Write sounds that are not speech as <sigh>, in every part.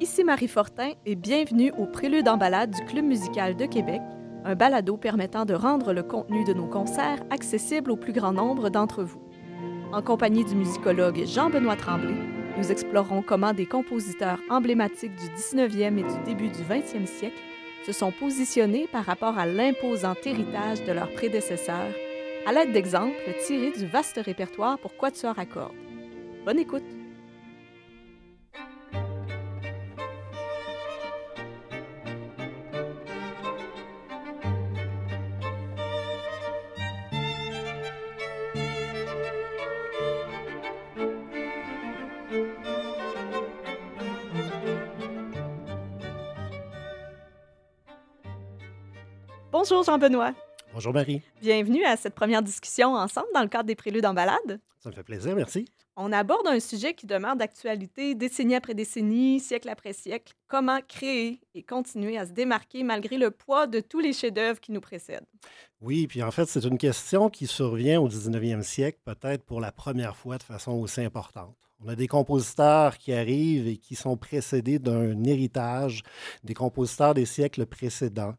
Ici Marie Fortin et bienvenue au Prélude en balade du Club musical de Québec, un balado permettant de rendre le contenu de nos concerts accessible au plus grand nombre d'entre vous. En compagnie du musicologue Jean-Benoît Tremblay, nous explorerons comment des compositeurs emblématiques du 19e et du début du 20e siècle se sont positionnés par rapport à l'imposant héritage de leurs prédécesseurs, à l'aide d'exemples tirés du vaste répertoire pour quatuor à cordes. Bonne écoute! Bonjour Jean-Benoît. Bonjour Marie. Bienvenue à cette première discussion ensemble dans le cadre des Préludes en balade. Ça me fait plaisir, merci. On aborde un sujet qui demeure d'actualité décennie après décennie, siècle après siècle. Comment créer et continuer à se démarquer malgré le poids de tous les chefs-d'œuvre qui nous précèdent? Oui, puis en fait, c'est une question qui survient au 19e siècle, peut-être pour la première fois de façon aussi importante. On a des compositeurs qui arrivent et qui sont précédés d'un héritage des compositeurs des siècles précédents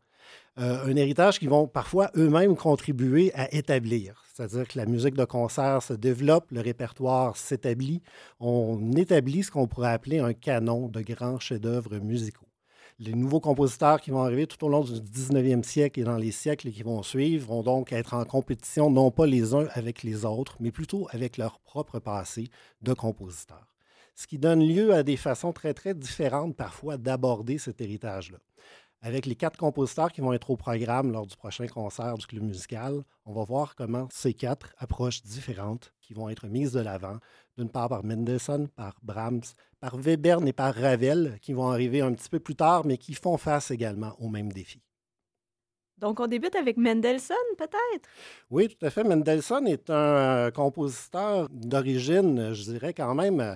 euh, un héritage qui vont parfois eux-mêmes contribuer à établir. C'est-à-dire que la musique de concert se développe, le répertoire s'établit, on établit ce qu'on pourrait appeler un canon de grands chefs-d'œuvre musicaux. Les nouveaux compositeurs qui vont arriver tout au long du 19e siècle et dans les siècles qui vont suivre vont donc être en compétition non pas les uns avec les autres, mais plutôt avec leur propre passé de compositeurs. Ce qui donne lieu à des façons très, très différentes parfois d'aborder cet héritage-là. Avec les quatre compositeurs qui vont être au programme lors du prochain concert du club musical, on va voir comment ces quatre approches différentes qui vont être mises de l'avant, d'une part par Mendelssohn, par Brahms, par Webern et par Ravel, qui vont arriver un petit peu plus tard, mais qui font face également au même défi. Donc, on débute avec Mendelssohn, peut-être? Oui, tout à fait. Mendelssohn est un euh, compositeur d'origine, je dirais quand même, euh,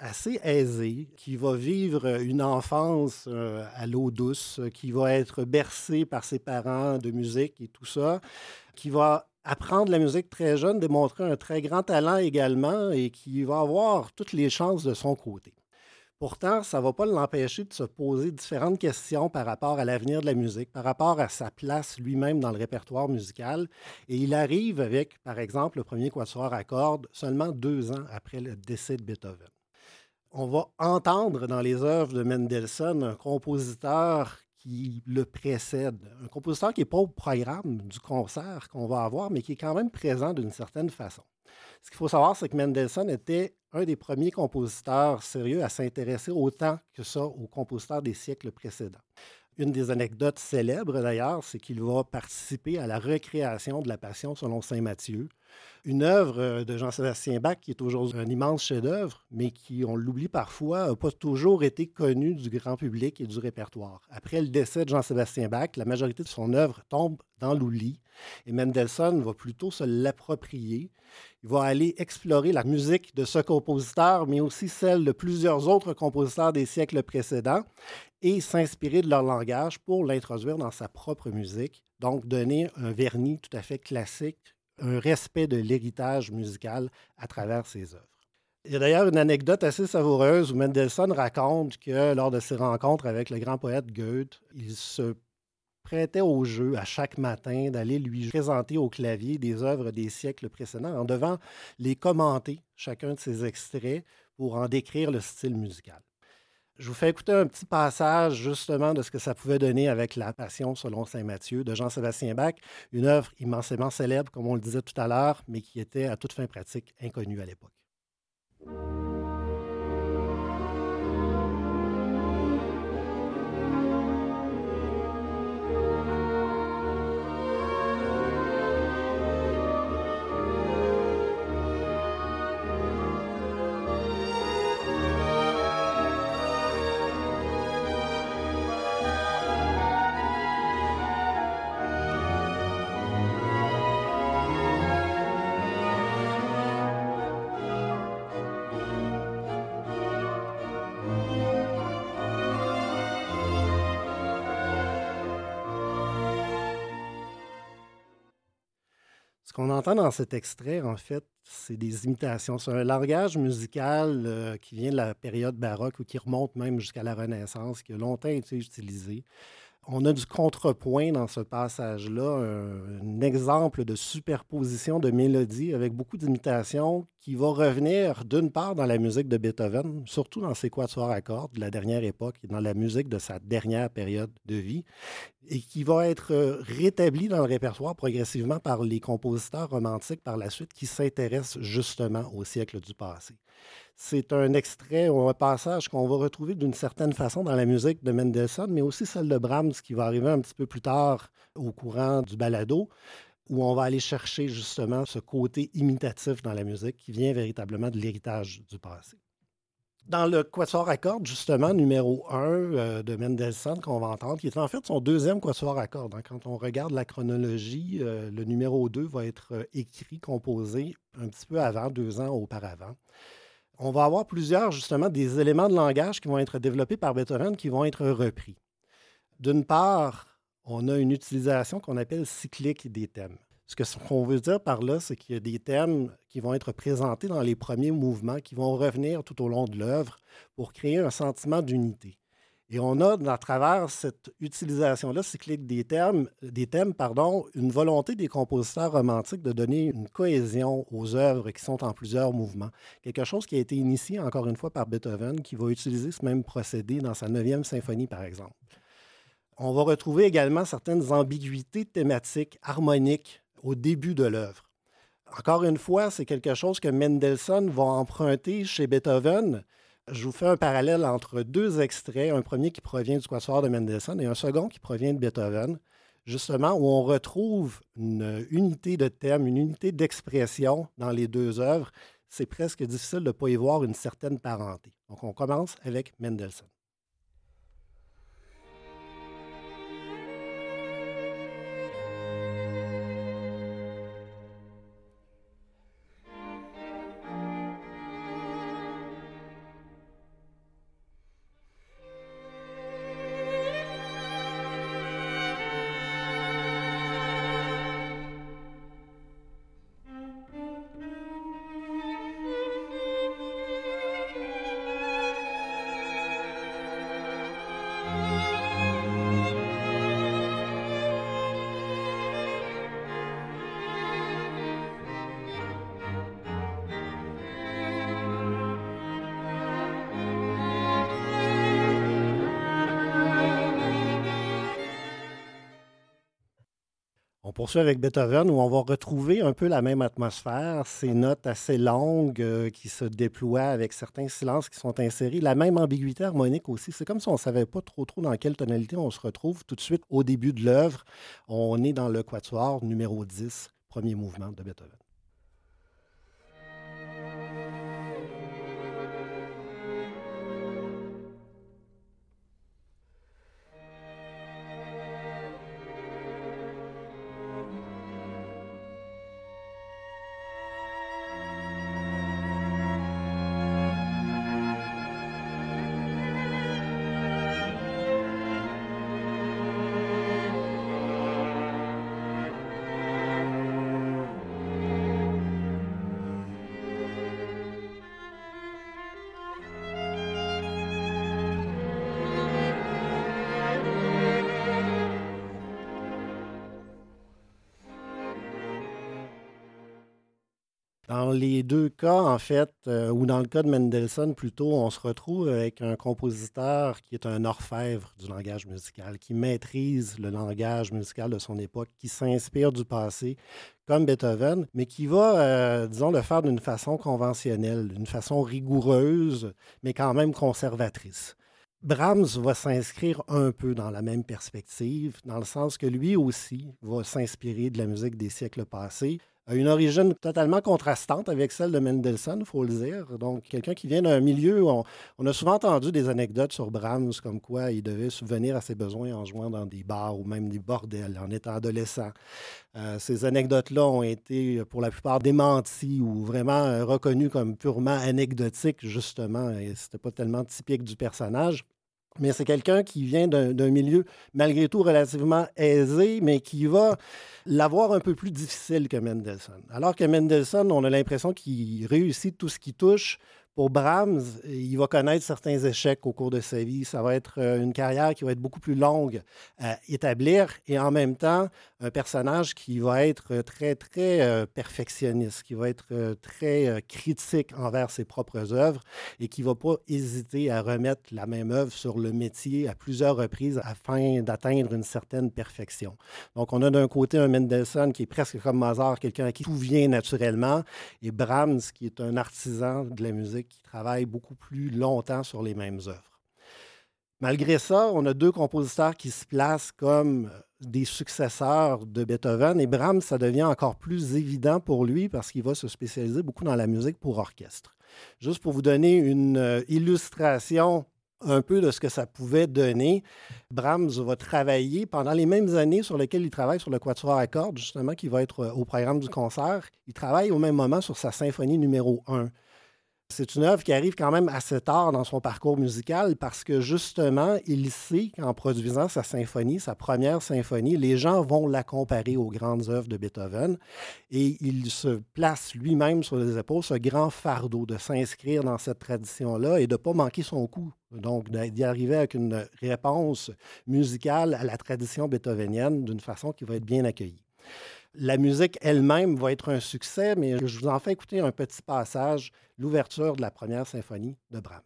assez aisé, qui va vivre une enfance euh, à l'eau douce, qui va être bercé par ses parents de musique et tout ça, qui va apprendre la musique très jeune, démontrer un très grand talent également et qui va avoir toutes les chances de son côté. Pourtant, ça ne va pas l'empêcher de se poser différentes questions par rapport à l'avenir de la musique, par rapport à sa place lui-même dans le répertoire musical. Et il arrive avec, par exemple, le premier quatuor à cordes seulement deux ans après le décès de Beethoven on va entendre dans les œuvres de Mendelssohn un compositeur qui le précède, un compositeur qui n'est pas au programme du concert qu'on va avoir, mais qui est quand même présent d'une certaine façon. Ce qu'il faut savoir, c'est que Mendelssohn était un des premiers compositeurs sérieux à s'intéresser autant que ça aux compositeurs des siècles précédents. Une des anecdotes célèbres, d'ailleurs, c'est qu'il va participer à la recréation de la Passion selon Saint Matthieu, une œuvre euh, de Jean-Sébastien Bach qui est aujourd'hui un immense chef-d'œuvre, mais qui, on l'oublie parfois, n'a pas toujours été connu du grand public et du répertoire. Après le décès de Jean-Sébastien Bach, la majorité de son œuvre tombe dans l'oubli et Mendelssohn va plutôt se l'approprier. Il va aller explorer la musique de ce compositeur, mais aussi celle de plusieurs autres compositeurs des siècles précédents et s'inspirer de leur langage pour l'introduire dans sa propre musique, donc donner un vernis tout à fait classique un respect de l'héritage musical à travers ses œuvres. Il y a d'ailleurs une anecdote assez savoureuse où Mendelssohn raconte que lors de ses rencontres avec le grand poète Goethe, il se prêtait au jeu à chaque matin d'aller lui présenter au clavier des œuvres des siècles précédents en devant les commenter, chacun de ses extraits, pour en décrire le style musical. Je vous fais écouter un petit passage justement de ce que ça pouvait donner avec la Passion selon Saint Matthieu de Jean-Sébastien Bach, une œuvre immensément célèbre, comme on le disait tout à l'heure, mais qui était à toute fin pratique inconnue à l'époque. Qu'on entend dans cet extrait, en fait, c'est des imitations. C'est un langage musical euh, qui vient de la période baroque ou qui remonte même jusqu'à la Renaissance, qui a longtemps été utilisé. On a du contrepoint dans ce passage-là, un, exemple de superposition de mélodies avec beaucoup d'imitations qui va revenir d'une part dans la musique de Beethoven, surtout dans ses quatuors à cordes de la dernière époque et dans la musique de sa dernière période de vie, et qui va être rétabli dans le répertoire progressivement par les compositeurs romantiques par la suite qui s'intéressent justement au siècle du passé. C'est un extrait ou un passage qu'on va retrouver d'une certaine façon dans la musique de Mendelssohn, mais aussi celle de Brahms qui va arriver un petit peu plus tard au courant du balado, où on va aller chercher justement ce côté imitatif dans la musique qui vient véritablement de l'héritage du passé. Dans le quatuor à cordes, justement, numéro 1 euh, de Mendelssohn qu'on va entendre, qui est en fait son deuxième quatuor à cordes. Hein. Quand on regarde la chronologie, euh, le numéro 2 va être euh, écrit, composé un petit peu avant, deux ans auparavant on va avoir plusieurs, justement, des éléments de langage qui vont être développés par Beethoven qui vont être repris. D'une part, on a une utilisation qu'on appelle cyclique des thèmes. Ce qu'on veut dire par là, c'est qu'il y a des thèmes qui vont être présentés dans les premiers mouvements, qui vont revenir tout au long de l'œuvre pour créer un sentiment d'unité. Et on a, à travers cette utilisation-là cyclique des thèmes, des thèmes pardon, une volonté des compositeurs romantiques de donner une cohésion aux œuvres qui sont en plusieurs mouvements. Quelque chose qui a été initié, encore une fois, par Beethoven, qui va utiliser ce même procédé dans sa neuvième symphonie, par exemple. On va retrouver également certaines ambiguïtés thématiques, harmoniques, au début de l'œuvre. Encore une fois, c'est quelque chose que Mendelssohn va emprunter chez Beethoven, je vous fais un parallèle entre deux extraits, un premier qui provient du Quatuor de Mendelssohn et un second qui provient de Beethoven, justement où on retrouve une unité de thème, une unité d'expression dans les deux œuvres. C'est presque difficile de ne pas y voir une certaine parenté. Donc on commence avec Mendelssohn. Avec Beethoven où on va retrouver un peu la même atmosphère, ces notes assez longues euh, qui se déploient avec certains silences qui sont insérés, la même ambiguïté harmonique aussi. C'est comme si on ne savait pas trop trop dans quelle tonalité on se retrouve tout de suite au début de l'œuvre. On est dans le quatuor numéro 10, premier mouvement de Beethoven. Dans les deux cas, en fait, euh, ou dans le cas de Mendelssohn, plutôt, on se retrouve avec un compositeur qui est un orfèvre du langage musical, qui maîtrise le langage musical de son époque, qui s'inspire du passé, comme Beethoven, mais qui va, euh, disons, le faire d'une façon conventionnelle, d'une façon rigoureuse, mais quand même conservatrice. Brahms va s'inscrire un peu dans la même perspective, dans le sens que lui aussi va s'inspirer de la musique des siècles passés, une origine totalement contrastante avec celle de Mendelssohn, il faut le dire. Donc, quelqu'un qui vient d'un milieu où on, a souvent entendu des anecdotes sur Brahms, comme quoi il devait subvenir à ses besoins en jouant dans des bars ou même des bordels en étant adolescent. Euh, ces anecdotes-là ont été, pour la plupart, démenties ou vraiment euh, reconnues comme purement anecdotiques, justement, et c'était pas tellement typique du personnage. Mais c'est quelqu'un qui vient d'un milieu malgré tout relativement aisé, mais qui va l'avoir un peu plus difficile que Mendelssohn. Alors que Mendelssohn, on a l'impression qu'il réussit tout ce qu'il touche, pour Brahms, il va connaître certains échecs au cours de sa vie. Ça va être euh, une carrière qui va être beaucoup plus longue à établir et en même temps un personnage qui va être très, très euh, perfectionniste, qui va être euh, très critique envers ses propres œuvres et qui ne va pas hésiter à remettre la même œuvre sur le métier à plusieurs reprises afin d'atteindre une certaine perfection. Donc, on a d'un côté un Mendelssohn qui est presque comme Mozart, quelqu'un à qui tout vient naturellement, et Brahms qui est un artisan de la musique qui travaille beaucoup plus longtemps sur les mêmes œuvres. Malgré ça, on a deux compositeurs qui se placent comme euh, des successeurs de Beethoven et Brahms, ça devient encore plus évident pour lui parce qu'il va se spécialiser beaucoup dans la musique pour orchestre. Juste pour vous donner une euh, illustration un peu de ce que ça pouvait donner. Brahms va travailler pendant les mêmes années sur lesquelles il travaille sur le quatuor à cordes, justement, qui va être euh, au programme du concert. Il travaille au même moment sur sa symphonie numéro 1. C'est une œuvre qui arrive quand même assez tard dans son parcours musical parce que justement, il sait qu'en produisant sa symphonie, sa première symphonie, les gens vont la comparer aux grandes œuvres de Beethoven et il se place lui-même sur les épaules ce grand fardeau de s'inscrire dans cette tradition-là et de ne pas manquer son coup. Donc, d'y arriver avec une réponse musicale à la tradition beethovenienne d'une façon qui va être bien accueillie. La musique elle-même va être un succès, mais je vous en fais écouter un petit passage, l'ouverture de la première symphonie de Brahms.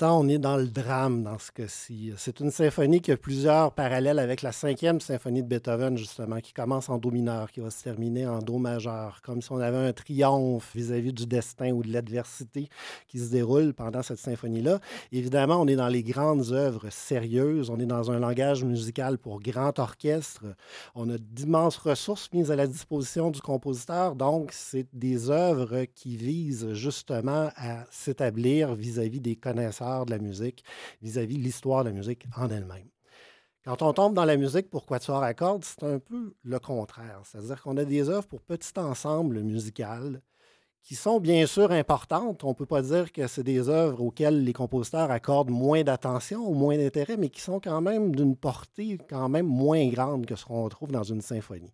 On est dans le drame dans ce cas-ci. C'est une symphonie qui a plusieurs parallèles avec la cinquième symphonie de Beethoven, justement, qui commence en Do mineur, qui va se terminer en Do majeur, comme si on avait un triomphe vis-à-vis du destin ou de l'adversité qui se déroule pendant cette symphonie-là. Évidemment, on est dans les grandes œuvres sérieuses, on est dans un langage musical pour grand orchestre, on a d'immenses ressources mises à la disposition du compositeur, donc c'est des œuvres qui visent justement à s'établir vis-à-vis des connaissances de la musique vis-à-vis de l'histoire de la musique en elle-même. Quand on tombe dans la musique pour quatuor à cordes, c'est un peu le contraire. C'est-à-dire qu'on a des œuvres pour petit ensemble musical qui sont bien sûr importantes. On ne peut pas dire que c'est des œuvres auxquelles les compositeurs accordent moins d'attention ou moins d'intérêt, mais qui sont quand même d'une portée quand même moins grande que ce qu'on retrouve dans une symphonie.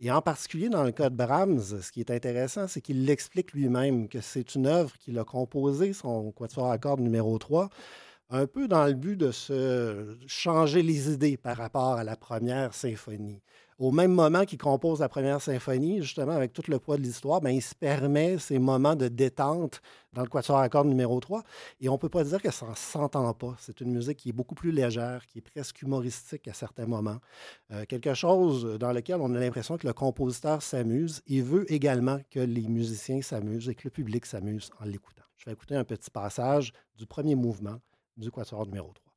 Et en particulier dans le cas de Brahms, ce qui est intéressant, c'est qu'il l'explique lui-même que c'est une œuvre qu'il a composée, son quatuor à cordes numéro 3, un peu dans le but de se changer les idées par rapport à la première symphonie au même moment qu'il compose la première symphonie, justement, avec tout le poids de l'histoire, ben, il se permet ces moments de détente dans le quatuor à cordes numéro 3. Et on ne peut pas dire que ça ne s'entend pas. C'est une musique qui est beaucoup plus légère, qui est presque humoristique à certains moments. Euh, quelque chose dans lequel on a l'impression que le compositeur s'amuse et veut également que les musiciens s'amusent et que le public s'amuse en l'écoutant. Je vais écouter un petit passage du premier mouvement du quatuor numéro 3.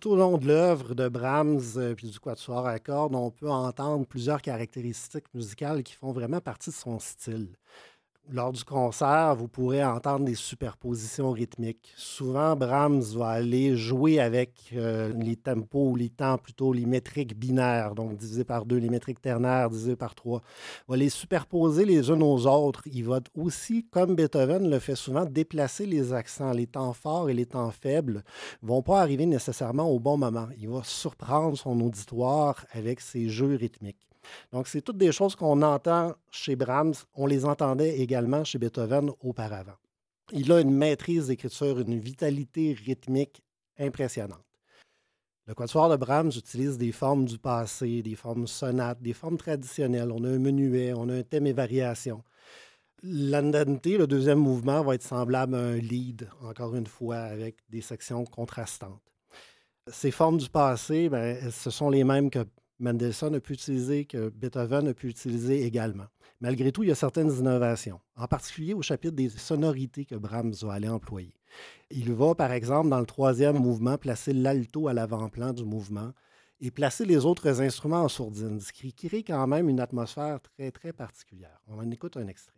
Tout au long de l'œuvre de Brahms euh, puis du Quatuor à cordes, on peut entendre plusieurs caractéristiques musicales qui font vraiment partie de son style. Lors du concert, vous pourrez entendre des superpositions rythmiques. Souvent, Brahms va aller jouer avec euh, les tempos, les temps plutôt, les métriques binaires, donc divisé par deux, les métriques ternaires divisé par trois. Il va les superposer les unes aux autres. Il va aussi, comme Beethoven le fait souvent, déplacer les accents. Les temps forts et les temps faibles vont pas arriver nécessairement au bon moment. Il va surprendre son auditoire avec ses jeux rythmiques. Donc, c'est toutes des choses qu'on entend chez Brahms. On les entendait également chez Beethoven auparavant. Il a une maîtrise d'écriture, une vitalité rythmique impressionnante. Le quatuor de Brahms utilise des formes du passé, des formes sonates, des formes traditionnelles. On a un menuet, on a un thème et variation. L'andante, le deuxième mouvement, va être semblable à un lead, encore une fois, avec des sections contrastantes. Ces formes du passé, ben, ce sont les mêmes que Mendelssohn a pu utiliser, que Beethoven a pu utiliser également. Malgré tout, il y a certaines innovations, en particulier au chapitre des sonorités que Brahms va aller employer. Il va, par exemple, dans le troisième mouvement, placer l'alto à l'avant-plan du mouvement et placer les autres instruments en sourdine, ce qui crée quand même une atmosphère très, très particulière. On en écoute un extrait.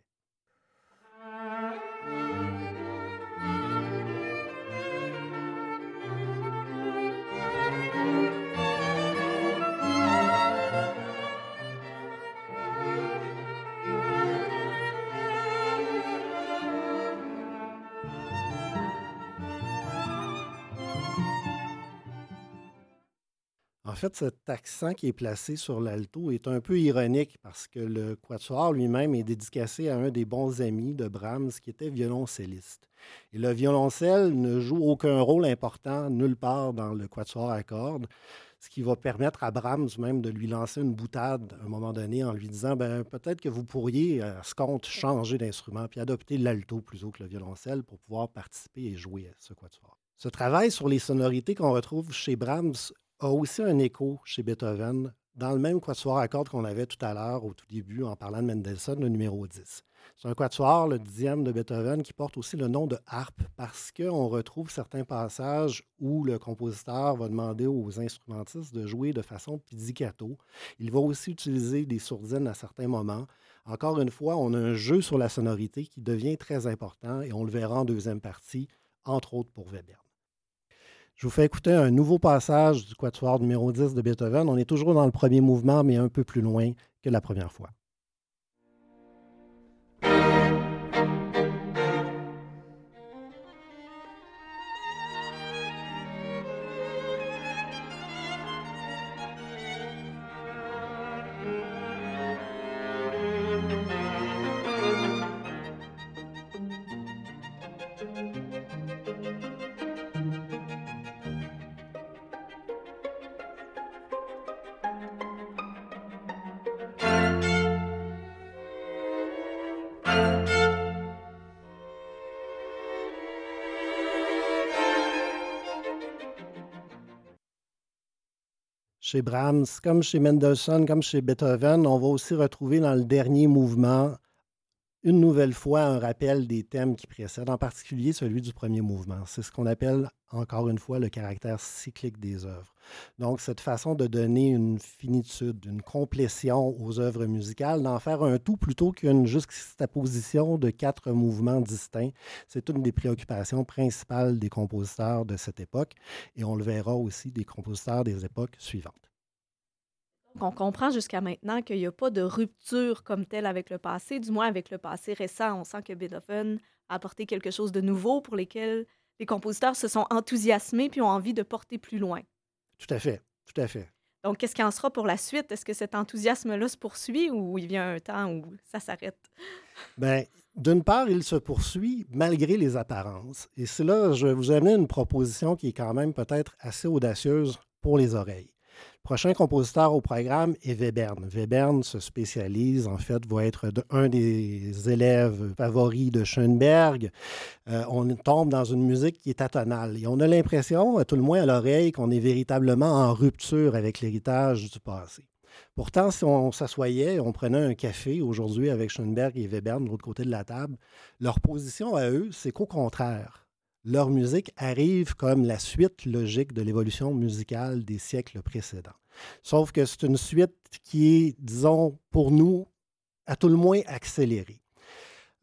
En fait, cet accent qui est placé sur l'alto est un peu ironique parce que le quatuor lui-même est dédicacé à un des bons amis de Brahms qui était violoncelliste. Et le violoncelle ne joue aucun rôle important nulle part dans le quatuor à cordes, ce qui va permettre à Brahms même de lui lancer une boutade à un moment donné en lui disant ben, peut-être que vous pourriez, à ce compte, changer d'instrument puis adopter l'alto plutôt que le violoncelle pour pouvoir participer et jouer à ce quatuor. Ce travail sur les sonorités qu'on retrouve chez Brahms a aussi un écho chez Beethoven dans le même quatuor à cordes qu'on avait tout à l'heure au tout début en parlant de Mendelssohn, le numéro 10. C'est un quatuor, le dixième de Beethoven, qui porte aussi le nom de harpe parce qu'on retrouve certains passages où le compositeur va demander aux instrumentistes de jouer de façon pizzicato. Il va aussi utiliser des sourdines à certains moments. Encore une fois, on a un jeu sur la sonorité qui devient très important et on le verra en deuxième partie, entre autres pour Weber. Je vous fais écouter un nouveau passage du quatuor numéro 10 de Beethoven. On est toujours dans le premier mouvement, mais un peu plus loin que la première fois. Chez Brahms, comme chez Mendelssohn, comme chez Beethoven, on va aussi retrouver dans le dernier mouvement une nouvelle fois un rappel des thèmes qui précèdent, en particulier celui du premier mouvement. C'est ce qu'on appelle, encore une fois, le caractère cyclique des œuvres. Donc, cette façon de donner une finitude, une complétion aux œuvres musicales, d'en faire un tout plutôt qu'une juxtaposition de quatre mouvements distincts, c'est une des préoccupations principales des compositeurs de cette époque, et on le verra aussi des compositeurs des époques suivantes. On comprend jusqu'à maintenant qu'il n'y a pas de rupture comme telle avec le passé, du moins avec le passé récent. On sent que Beethoven a apporté quelque chose de nouveau pour lesquels les compositeurs se sont enthousiasmés puis ont envie de porter plus loin. Tout à fait, tout à fait. Donc, qu'est-ce qu'il en sera pour la suite? Est-ce que cet enthousiasme-là se poursuit ou il vient un temps où ça s'arrête? <laughs> Bien, d'une part, il se poursuit malgré les apparences. Et c'est là, je vais vous amener une proposition qui est quand même peut-être assez audacieuse pour les oreilles. Prochain compositeur au programme est Webern. Webern se spécialise, en fait, va être un des élèves favoris de Schoenberg. Euh, on tombe dans une musique qui est atonale. Et on a l'impression, à tout le moins à l'oreille, qu'on est véritablement en rupture avec l'héritage du passé. Pourtant, si on s'assoyait, on prenait un café aujourd'hui avec Schoenberg et Webern de l'autre côté de la table, leur position à eux, c'est qu'au contraire, leur musique arrive comme la suite logique de l'évolution musicale des siècles précédents. Sauf que c'est une suite qui est, disons, pour nous, à tout le moins accélérée.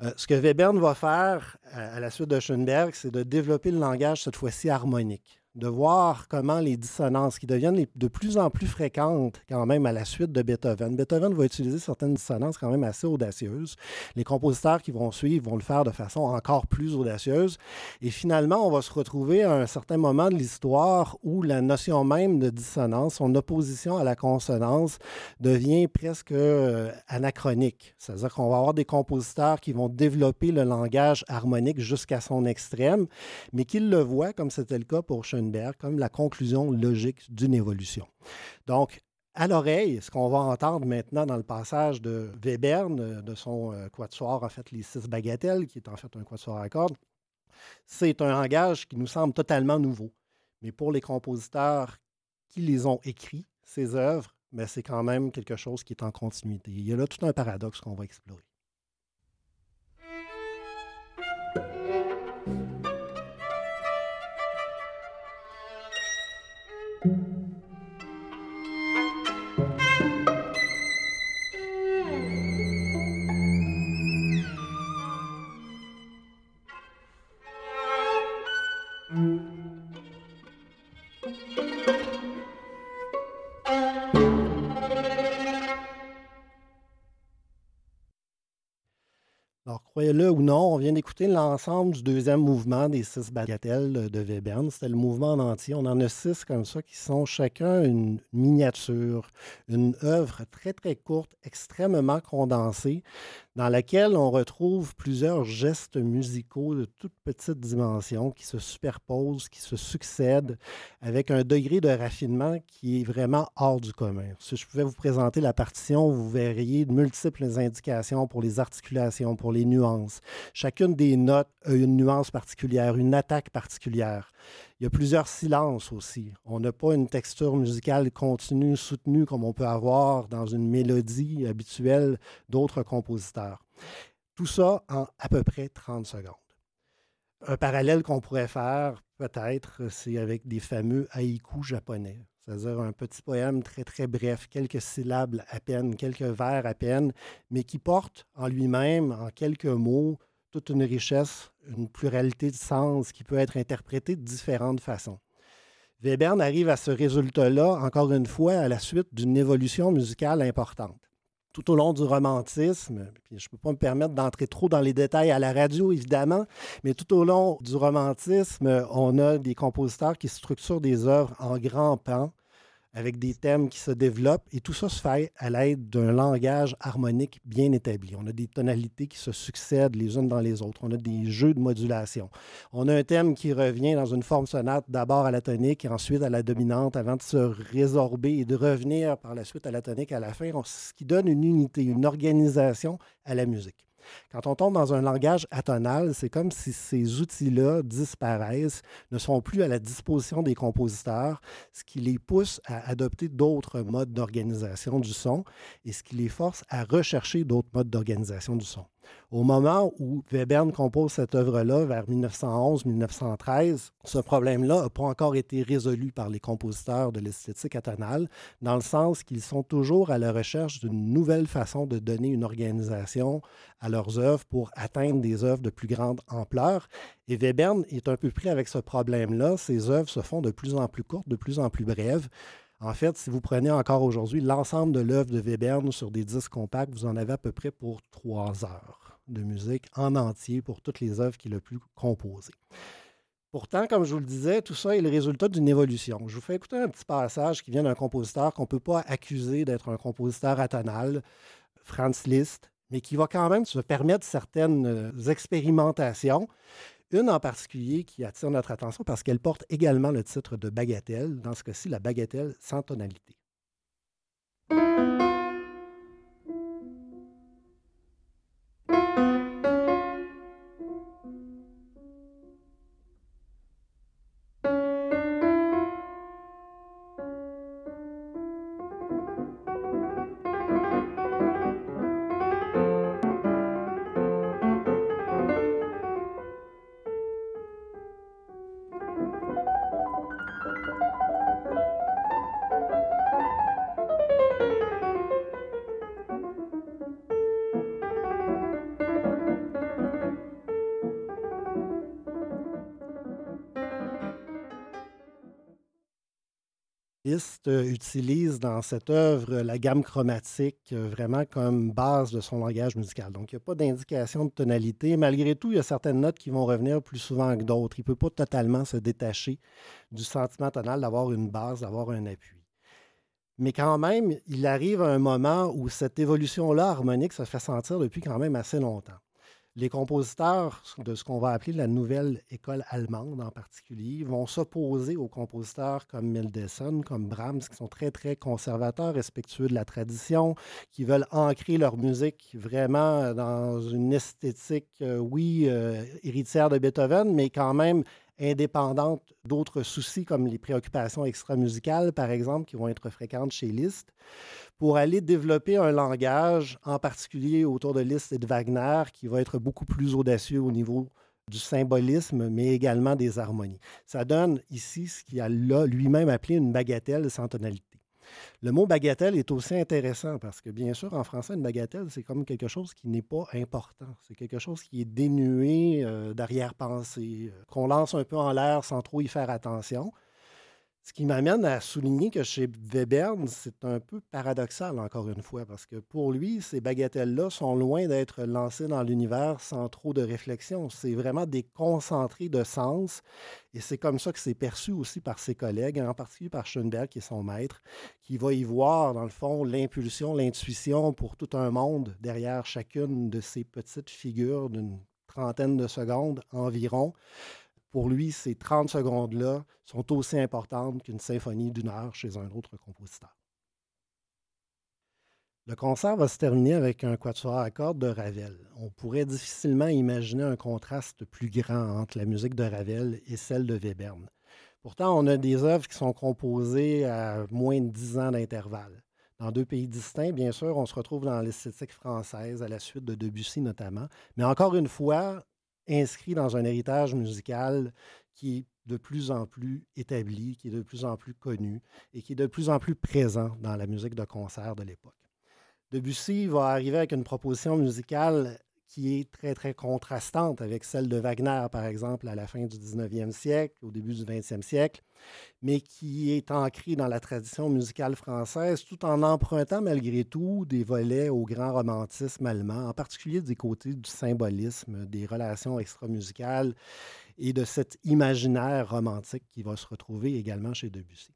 Euh, ce que Webern va faire à la suite de Schoenberg, c'est de développer le langage, cette fois-ci harmonique de voir comment les dissonances qui deviennent de plus en plus fréquentes quand même à la suite de Beethoven. Beethoven va utiliser certaines dissonances quand même assez audacieuses. Les compositeurs qui vont suivre vont le faire de façon encore plus audacieuse. Et finalement, on va se retrouver à un certain moment de l'histoire où la notion même de dissonance, son opposition à la consonance, devient presque euh, anachronique. C'est-à-dire qu'on va avoir des compositeurs qui vont développer le langage harmonique jusqu'à son extrême, mais qu'ils le voient, comme c'était le cas pour comme la conclusion logique d'une évolution. Donc, à l'oreille, ce qu'on va entendre maintenant dans le passage de Webern, de son euh, quatuor, en fait, les six bagatelles, qui est en fait un quatuor à cordes, c'est un langage qui nous semble totalement nouveau. Mais pour les compositeurs qui les ont écrits, ces œuvres, ben, c'est quand même quelque chose qui est en continuité. Il y a là tout un paradoxe qu'on va explorer. thank you Croyez-le ou non, on vient d'écouter l'ensemble du deuxième mouvement des six bagatelles de Webern. C'était le mouvement en entier. On en a six comme ça qui sont chacun une miniature, une œuvre très, très courte, extrêmement condensée, dans laquelle on retrouve plusieurs gestes musicaux de toute petite dimension qui se superposent, qui se succèdent, avec un degré de raffinement qui est vraiment hors du commun. Si je pouvais vous présenter la partition, vous verriez de multiples indications pour les articulations, pour les nuances Chacune des notes a une nuance particulière, une attaque particulière. Il y a plusieurs silences aussi. On n'a pas une texture musicale continue, soutenue comme on peut avoir dans une mélodie habituelle d'autres compositeurs. Tout ça en à peu près 30 secondes. Un parallèle qu'on pourrait faire, peut-être, c'est avec des fameux haïkus japonais c'est-à-dire un petit poème très, très bref, quelques syllabes à peine, quelques vers à peine, mais qui porte en lui-même, en quelques mots, toute une richesse, une pluralité de sens qui peut être interprétée de différentes façons. Webern arrive à ce résultat-là, encore une fois, à la suite d'une évolution musicale importante. Tout au long du romantisme, je ne peux pas me permettre d'entrer trop dans les détails à la radio, évidemment, mais tout au long du romantisme, on a des compositeurs qui structurent des œuvres en grands pans, avec des thèmes qui se développent et tout ça se fait à l'aide d'un langage harmonique bien établi. On a des tonalités qui se succèdent les unes dans les autres. On a des jeux de modulation. On a un thème qui revient dans une forme sonate d'abord à la tonique et ensuite à la dominante avant de se résorber et de revenir par la suite à la tonique à la fin, ce qui donne une unité, une organisation à la musique. Quand on tombe dans un langage atonal, c'est comme si ces outils-là disparaissent, ne sont plus à la disposition des compositeurs, ce qui les pousse à adopter d'autres modes d'organisation du son et ce qui les force à rechercher d'autres modes d'organisation du son. Au moment où Webern compose cette œuvre-là, vers 1911-1913, ce problème-là n'a pas encore été résolu par les compositeurs de l'esthétique atonale, dans le sens qu'ils sont toujours à la recherche d'une nouvelle façon de donner une organisation à leurs œuvres pour atteindre des œuvres de plus grande ampleur. Et Webern est un peu pris avec ce problème-là. Ses œuvres se font de plus en plus courtes, de plus en plus brèves. En fait, si vous prenez encore aujourd'hui l'ensemble de l'œuvre de Webern sur des disques compacts, vous en avez à peu près pour trois heures de musique en entier pour toutes les œuvres qu'il a pu composer. Pourtant, comme je vous le disais, tout ça est le résultat d'une évolution. Je vous fais écouter un petit passage qui vient d'un compositeur qu'on ne peut pas accuser d'être un compositeur atonal, Franz Liszt, mais qui va quand même se permettre certaines euh, expérimentations. Une en particulier qui attire notre attention parce qu'elle porte également le titre de bagatelle, dans ce cas-ci la bagatelle sans tonalité. Harpiste utilise dans cette œuvre la gamme chromatique vraiment comme base de son langage musical. Donc, il n'y a pas d'indication de tonalité. Malgré tout, il y a certaines notes qui vont revenir plus souvent que d'autres. Il ne peut pas totalement se détacher du sentiment tonal d'avoir une base, d'avoir un appui. Mais quand même, il arrive à un moment où cette évolution-là harmonique se fait sentir depuis quand même assez longtemps. Les compositeurs de ce qu'on va appeler la nouvelle école allemande en particulier vont s'opposer aux compositeurs comme Mendelssohn, comme Brahms, qui sont très, très conservateurs, respectueux de la tradition, qui veulent ancrer leur musique vraiment dans une esthétique, euh, oui, euh, héritière de Beethoven, mais quand même indépendante d'autres soucis comme les préoccupations extra-musicales, par exemple, qui vont être fréquentes chez Liszt, pour aller développer un langage, en particulier autour de Liszt et de Wagner, qui va être beaucoup plus audacieux au niveau du symbolisme, mais également des harmonies. Ça donne ici ce qu'il a lui-même appelé une bagatelle sans tonalité. Le mot bagatelle est aussi intéressant parce que, bien sûr, en français, une bagatelle, c'est comme quelque chose qui n'est pas important. C'est quelque chose qui est dénué euh, d'arrière-pensée, euh, qu'on lance un peu en l'air sans trop y faire attention. Ce qui m'amène à souligner que chez Webern, c'est un peu paradoxal, encore une fois, parce que pour lui, ces bagatelles-là sont loin d'être lancées dans l'univers sans trop de réflexion. C'est vraiment des concentrés de sens. Et c'est comme ça que c'est perçu aussi par ses collègues, en particulier par Schoenberg, qui est son maître, qui va y voir, dans le fond, l'impulsion, l'intuition pour tout un monde derrière chacune de ces petites figures d'une trentaine de secondes environ. Pour lui, ces 30 secondes-là sont aussi importantes qu'une symphonie d'une heure chez un autre compositeur. Le concert va se terminer avec un quatuor à cordes de Ravel. On pourrait difficilement imaginer un contraste plus grand entre la musique de Ravel et celle de Webern. Pourtant, on a des œuvres qui sont composées à moins de 10 ans d'intervalle. Dans deux pays distincts, bien sûr, on se retrouve dans l'esthétique française, à la suite de Debussy notamment. Mais encore une fois, inscrit dans un héritage musical qui est de plus en plus établi, qui est de plus en plus connu et qui est de plus en plus présent dans la musique de concert de l'époque. Debussy va arriver avec une proposition musicale qui est très, très contrastante avec celle de Wagner, par exemple, à la fin du 19e siècle, au début du 20e siècle, mais qui est ancrée dans la tradition musicale française, tout en empruntant malgré tout des volets au grand romantisme allemand, en particulier des côtés du symbolisme, des relations extra-musicales et de cet imaginaire romantique qui va se retrouver également chez Debussy.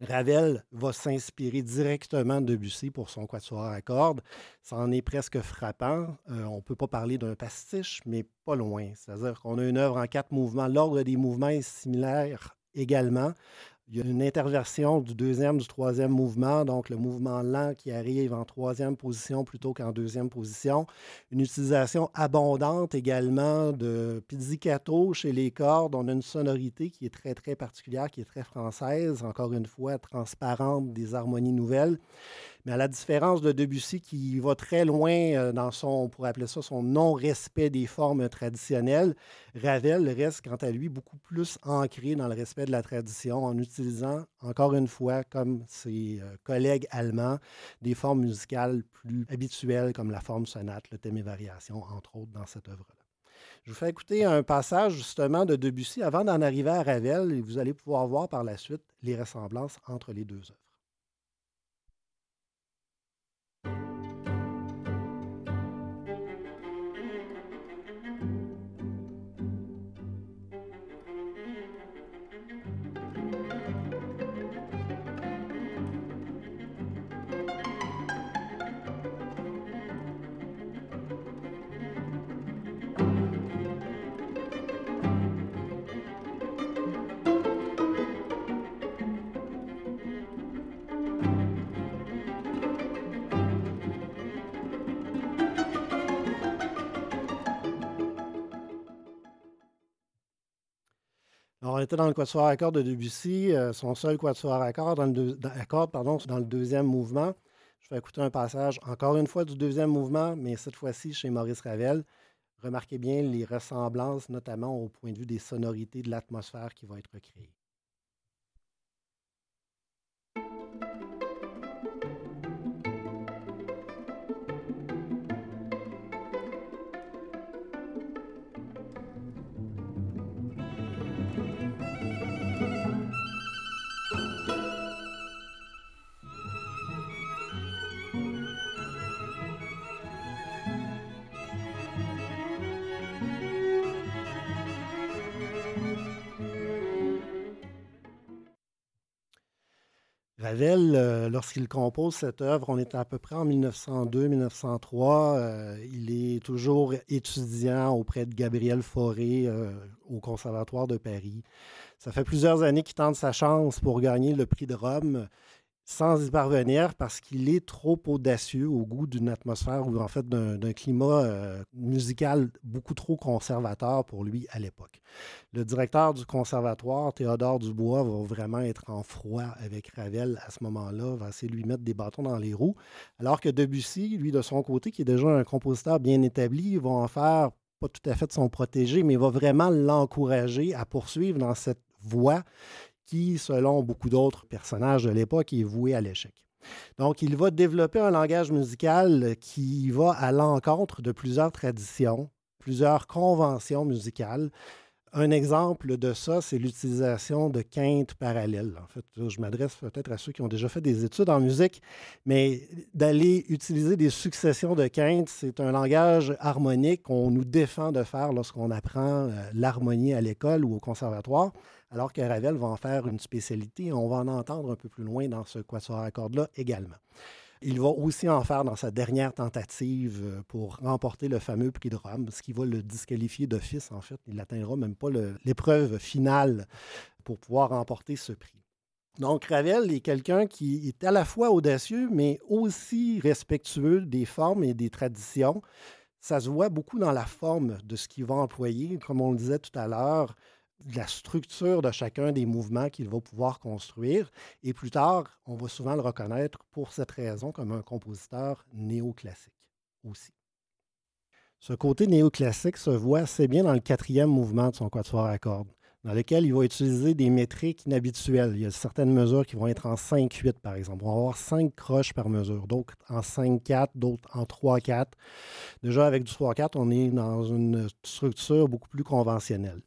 Ravel va s'inspirer directement de Debussy pour son quatuor à cordes. Ça en est presque frappant. Euh, on ne peut pas parler d'un pastiche, mais pas loin. C'est-à-dire qu'on a une œuvre en quatre mouvements. L'ordre des mouvements est similaire également, il y a une interversion du deuxième, du troisième mouvement, donc le mouvement lent qui arrive en troisième position plutôt qu'en deuxième position. Une utilisation abondante également de pizzicato chez les cordes. On a une sonorité qui est très, très particulière, qui est très française, encore une fois, transparente, des harmonies nouvelles. Mais à la différence de Debussy qui va très loin euh, dans son, on pourrait appeler ça son non-respect des formes traditionnelles, Ravel reste quant à lui beaucoup plus ancré dans le respect de la tradition en utilisant, encore une fois, comme ses euh, collègues allemands, des formes musicales plus habituelles comme la forme sonate, le thème et variation, entre autres, dans cette œuvre-là. Je vous fais écouter un passage justement de Debussy avant d'en arriver à Ravel et vous allez pouvoir voir par la suite les ressemblances entre les deux œuvres. On était dans le quatuor à cordes de Debussy, euh, son seul quatuor à cordes dans, le pardon, dans le deuxième mouvement. Je vais écouter un passage encore une fois du deuxième mouvement, mais cette fois-ci chez Maurice Ravel. Remarquez bien les ressemblances, notamment au point de vue des sonorités de l'atmosphère qui va être créée. Euh, lorsqu'il compose cette œuvre, on est à peu près en 1902-1903. Euh, il est toujours étudiant auprès de Gabriel Fauré euh, au Conservatoire de Paris. Ça fait plusieurs années qu'il tente sa chance pour gagner le prix de Rome sans y parvenir parce qu'il est trop audacieux au goût d'une atmosphère ou en fait d'un climat euh, musical beaucoup trop conservateur pour lui à l'époque. Le directeur du conservatoire, Théodore Dubois, va vraiment être en froid avec Ravel à ce moment-là, va essayer de lui mettre des bâtons dans les roues, alors que Debussy, lui de son côté, qui est déjà un compositeur bien établi, va en faire pas tout à fait son protégé, mais va vraiment l'encourager à poursuivre dans cette voie qui, selon beaucoup d'autres personnages de l'époque, est voué à l'échec. Donc, il va développer un langage musical qui va à l'encontre de plusieurs traditions, plusieurs conventions musicales, un exemple de ça, c'est l'utilisation de quintes parallèles. En fait, je m'adresse peut-être à ceux qui ont déjà fait des études en musique, mais d'aller utiliser des successions de quintes, c'est un langage harmonique qu'on nous défend de faire lorsqu'on apprend euh, l'harmonie à l'école ou au conservatoire, alors que Ravel va en faire une spécialité. On va en entendre un peu plus loin dans ce quatuor à cordes-là également. Il va aussi en faire dans sa dernière tentative euh, pour remporter le fameux prix de Rome, ce qui va le disqualifier d'office, en fait. Il n'atteindra même pas l'épreuve finale pour pouvoir remporter ce prix. Donc, Ravel est quelqu'un qui est à la fois audacieux, mais aussi respectueux des formes et des traditions. Ça se voit beaucoup dans la forme de ce qu'il va employer. Comme on le disait tout à l'heure, la structure de chacun des mouvements qu'il va pouvoir construire. Et plus tard, on va souvent le reconnaître pour cette raison comme un compositeur néoclassique aussi. Ce côté néoclassique se voit assez bien dans le quatrième mouvement de son quatuor à cordes, dans lequel il va utiliser des métriques inhabituelles. Il y a certaines mesures qui vont être en 5-8, par exemple. On va avoir 5 croches par mesure, d'autres en 5-4, d'autres en 3-4. Déjà, avec du 3-4, on est dans une structure beaucoup plus conventionnelle.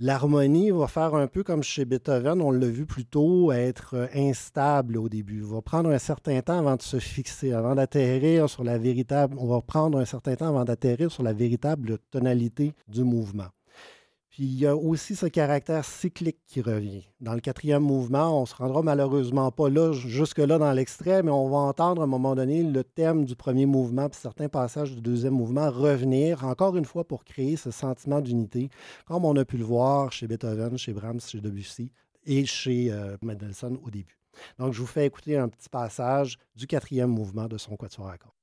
L'harmonie va faire un peu comme chez Beethoven, on l'a vu plus tôt, être euh, instable au début. Il va prendre un certain temps avant de se fixer, avant d'atterrir sur la véritable. On va prendre un certain temps avant d'atterrir sur la véritable tonalité du mouvement. Puis il y a aussi ce caractère cyclique qui revient. Dans le quatrième mouvement, on ne se rendra malheureusement pas là, jusque-là dans l'extrait, mais on va entendre à un moment donné le thème du premier mouvement puis certains passages du deuxième mouvement revenir, encore une fois pour créer ce sentiment d'unité, comme on a pu le voir chez Beethoven, chez Brahms, chez Debussy et chez euh, Mendelssohn au début. Donc je vous fais écouter un petit passage du quatrième mouvement de son quatuor à cordes.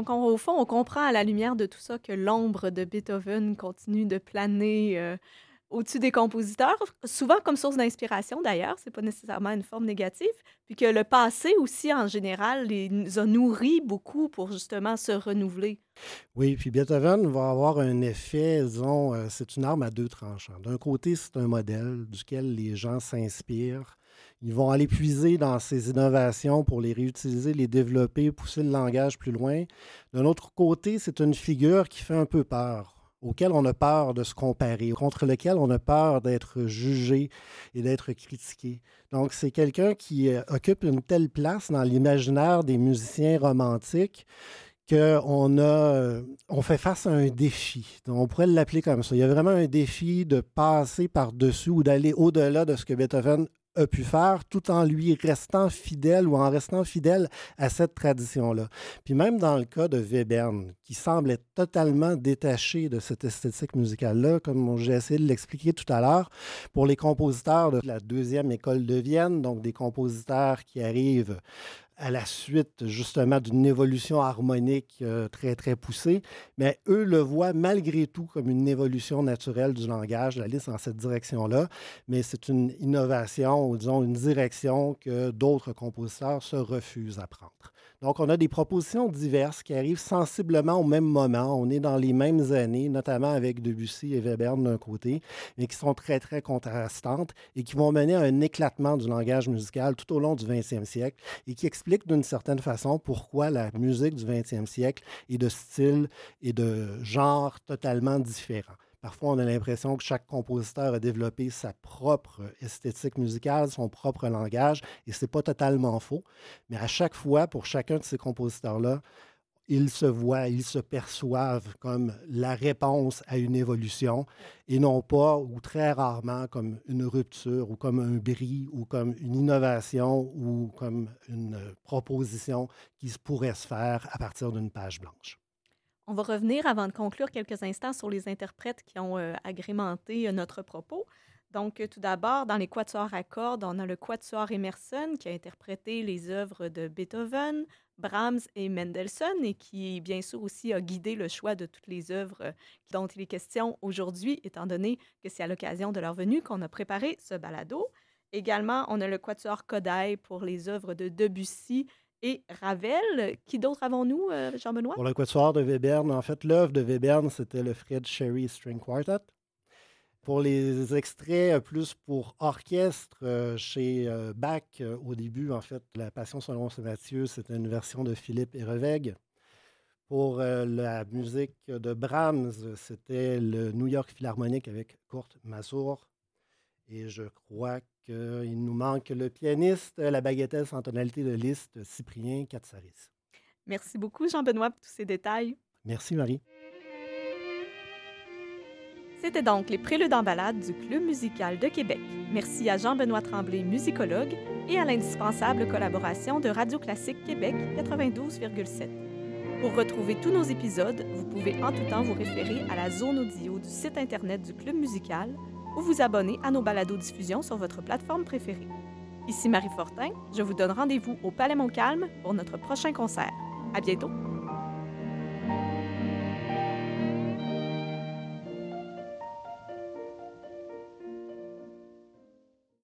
Donc, au fond, on comprend à la lumière de tout ça que l'ombre de Beethoven continue de planer euh, au-dessus des compositeurs, souvent comme source d'inspiration d'ailleurs, c'est pas nécessairement une forme négative, puis que le passé aussi en général les a nourris beaucoup pour justement se renouveler. Oui, puis Beethoven va avoir un effet, disons, euh, c'est une arme à deux tranchants. D'un côté, c'est un modèle duquel les gens s'inspirent ils vont aller puiser dans ces innovations pour les réutiliser, les développer, pousser le langage plus loin. D'un autre côté, c'est une figure qui fait un peu peur auquel on a peur de se comparer, contre lequel on a peur d'être jugé et d'être critiqué. Donc, c'est quelqu'un qui euh, occupe une telle place dans l'imaginaire des musiciens romantiques qu'on euh, on fait face à un défi. on pourrait l'appeler comme ça. Il y a vraiment un défi de passer par-dessus ou d'aller au-delà de ce que Beethoven a pu faire tout en lui restant fidèle ou en restant fidèle à cette tradition-là. Puis même dans le cas de Webern, qui semble être totalement détaché de cette esthétique musicale-là, comme j'ai essayé de l'expliquer tout à l'heure, pour les compositeurs de la deuxième école de Vienne, donc des compositeurs qui arrivent à la suite justement d'une évolution harmonique euh, très, très poussée, mais eux le voient malgré tout comme une évolution naturelle du langage, la liste dans cette direction-là, mais c'est une innovation ou disons une direction que d'autres compositeurs se refusent à prendre. Donc, on a des propositions diverses qui arrivent sensiblement au même moment. On est dans les mêmes années, notamment avec Debussy et Webern d'un côté, mais qui sont très, très contrastantes et qui vont mener à un éclatement du langage musical tout au long du 20e siècle et qui expliquent d'une certaine façon pourquoi la musique du 20e siècle est de style et de genre totalement différents. Parfois, on a l'impression que chaque compositeur a développé sa propre esthétique musicale, son propre langage, et ce n'est pas totalement faux. Mais à chaque fois, pour chacun de ces compositeurs-là, ils se voient, ils se perçoivent comme la réponse à une évolution et non pas, ou très rarement, comme une rupture ou comme un bris ou comme une innovation ou comme une proposition qui pourrait se faire à partir d'une page blanche. On va revenir avant de conclure quelques instants sur les interprètes qui ont euh, agrémenté euh, notre propos. Donc, euh, tout d'abord, dans les quatuors à cordes, on a le quatuor Emerson qui a interprété les œuvres de Beethoven, Brahms et Mendelssohn et qui, bien sûr, aussi a guidé le choix de toutes les œuvres dont il est question aujourd'hui, étant donné que c'est à l'occasion de leur venue qu'on a préparé ce balado. Également, on a le quatuor Kodály pour les œuvres de Debussy et Ravel. Qui d'autre avons-nous, euh, Jean-Benoît? Pour le quatuor de Webern, en fait, l'œuvre de Webern, c'était le Fred Sherry String Quartet. Pour les extraits plus pour orchestre, euh, chez euh, Bach, au début, en fait, La Passion selon Saint Matthieu, c'était une version de Philippe Hereveg. Pour la musique de Brahms, c'était le New York Philharmonic avec Kurt Masur. Et je crois qu'il nous manque le pianiste, la baguettesse en tonalité de liste, Cyprien Katsaris. Merci beaucoup, Jean-Benoît, pour tous ces détails. Merci, Marie. C'était donc les préludes en balade du Club musical de Québec. Merci à Jean-Benoît Tremblay, musicologue, et à l'indispensable collaboration de Radio Classique Québec 92,7. Pour retrouver tous nos épisodes, vous pouvez en tout temps vous référer à la zone audio du site Internet du Club musical ou vous abonner à nos balados-diffusions sur votre plateforme préférée. Ici Marie Fortin, je vous donne rendez-vous au Palais Montcalm pour notre prochain concert. À bientôt!